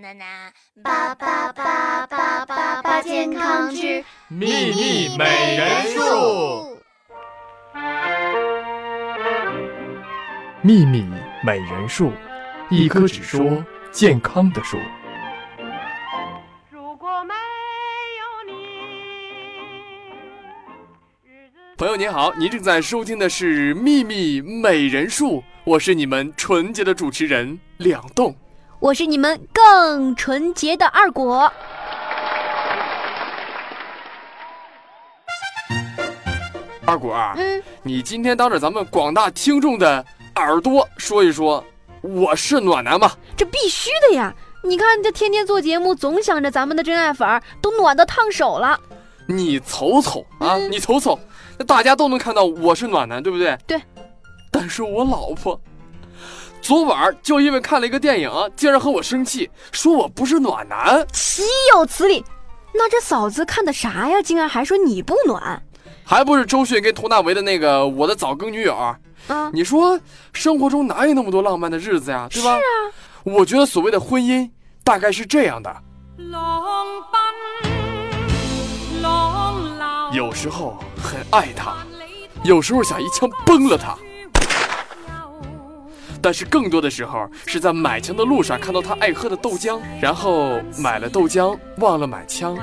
呐呐，八八八八八八健康之秘密美人树。秘密美人树，一棵只说健康的树。如果没有你，朋友您好，您正在收听的是《秘密美人树》，我是你们纯洁的主持人两栋。我是你们更纯洁的二果。二果儿，嗯，你今天当着咱们广大听众的耳朵说一说，我是暖男吗？这必须的呀！你看，这天天做节目，总想着咱们的真爱粉儿都暖得烫手了。你瞅瞅啊，嗯你瞅瞅，那大家都能看到我是暖男，对不对？对。但是我老婆昨晚就因为看了一个电影，竟然和我生气，说我不是暖男。岂有此理！那这嫂子看的啥呀？竟然还说你不暖还不是周迅跟佟大为的那个《我的早更女友》啊？啊？你说生活中哪有那么多浪漫的日子呀，对吧？是啊。我觉得所谓的婚姻大概是这样的，浪奔浪，有时候很爱他，有时候想一枪崩了他，但是更多的时候是在买枪的路上看到他爱喝的豆浆，然后买了豆浆忘了买枪。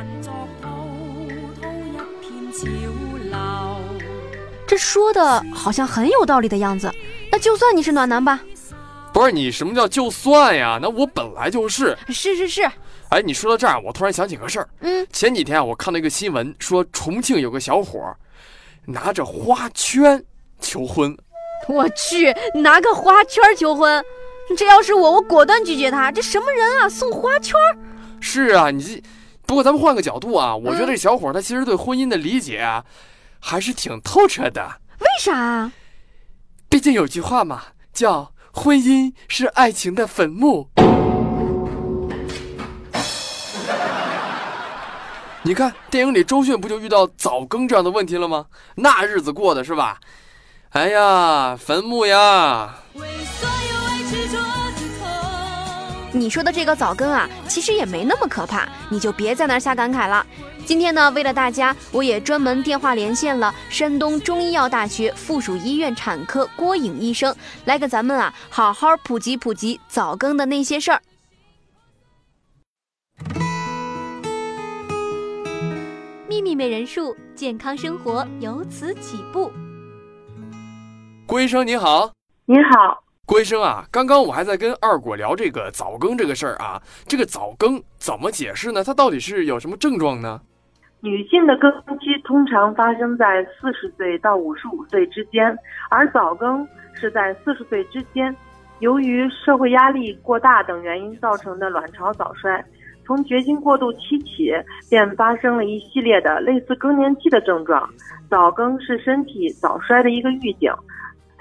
这说的好像很有道理的样子。那就算你是暖男吧。不是你什么叫就算呀？那我本来就是。是是是，哎，你说到这儿，我突然想起个事儿。嗯，前几天啊，我看到一个新闻，说重庆有个小伙儿拿着花圈求婚。我去，拿个花圈求婚，这要是我，我果断拒绝他。这什么人啊，送花圈？是啊，你这不过咱们换个角度啊，我觉得这小伙他其实对婚姻的理解啊，还是挺透彻的。为啥啊？毕竟有句话嘛，叫“婚姻是爱情的坟墓”。你看电影里周迅不就遇到早更这样的问题了吗？那日子过的是吧？哎呀，坟墓呀！你说的这个早更啊，其实也没那么可怕，你就别在那儿瞎感慨了。今天呢，为了大家，我也专门电话连线了山东中医药大学附属医院产科郭颖医生，来给咱们啊好好普及普及早更的那些事儿。秘密美人术，健康生活由此起步。郭医生您好，您好，郭医生啊，刚刚我还在跟二果聊这个早更这个事儿啊，这个早更怎么解释呢？它到底是有什么症状呢？女性的更期通常发生在四十岁到五十五岁之间，而早更是在四十岁之间。由于社会压力过大等原因造成的卵巢早衰，从绝经过渡期起便发生了一系列的类似更年期的症状。早更是身体早衰的一个预警，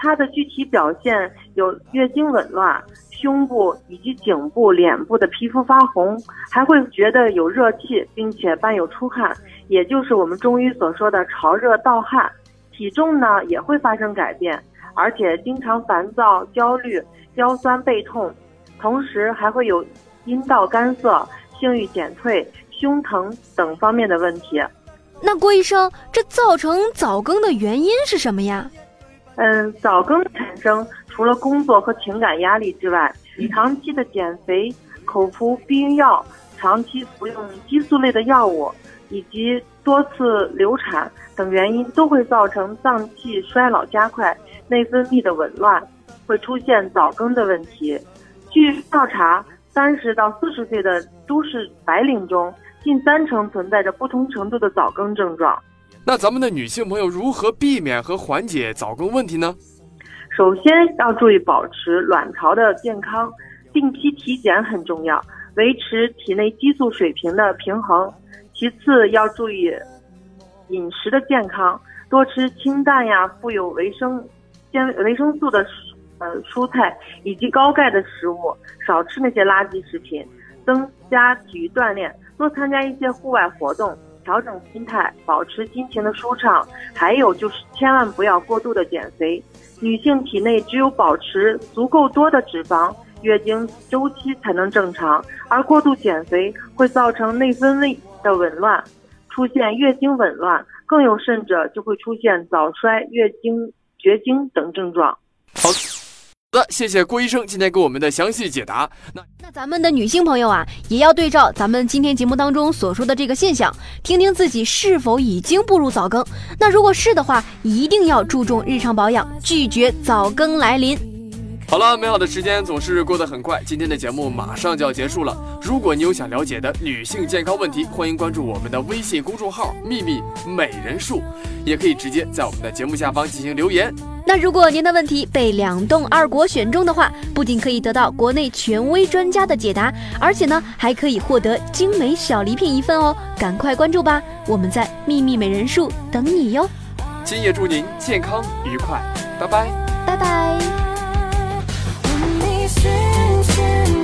它的具体表现有月经紊乱、胸部以及颈部、脸部的皮肤发红，还会觉得有热气，并且伴有出汗，也就是我们中医所说的潮热盗汗。体重呢也会发生改变，而且经常烦躁、焦虑、腰酸背痛，同时还会有阴道干涩、性欲减退、胸疼等方面的问题。那郭医生，这造成早更的原因是什么呀？嗯，早更产生除了工作和情感压力之外，长期的减肥、口服避孕药、长期服用激素类的药物，以及多次流产等原因，都会造成脏器衰老加快、内分泌的紊乱，会出现早更的问题。据调查，三十到四十岁的都市白领中，近三成存在着不同程度的早更症状。那咱们的女性朋友如何避免和缓解早更问题呢？首先要注意保持卵巢的健康，定期体检很重要，维持体内激素水平的平衡。其次要注意饮食的健康，多吃清淡呀、富有维生纤维生素的呃蔬菜以及高钙的食物，少吃那些垃圾食品，增加体育锻炼，多参加一些户外活动。调整心态，保持心情的舒畅，还有就是千万不要过度的减肥。女性体内只有保持足够多的脂肪，月经周期才能正常，而过度减肥会造成内分泌的紊乱，出现月经紊乱，更有甚者就会出现早衰、月经绝经等症状。好的，谢谢郭医生今天给我们的详细解答。那那咱们的女性朋友啊，也要对照咱们今天节目当中所说的这个现象，听听自己是否已经步入早更。那如果是的话，一定要注重日常保养，拒绝早更来临。好了，美好的时间总是过得很快，今天的节目马上就要结束了。如果你有想了解的女性健康问题，欢迎关注我们的微信公众号“秘密美人术”，也可以直接在我们的节目下方进行留言。那如果您的问题被两栋二国选中的话，不仅可以得到国内权威专家的解答，而且呢还可以获得精美小礼品一份哦！赶快关注吧，我们在秘密美人术等你哟！今夜祝您健康愉快，拜拜。拜拜。深深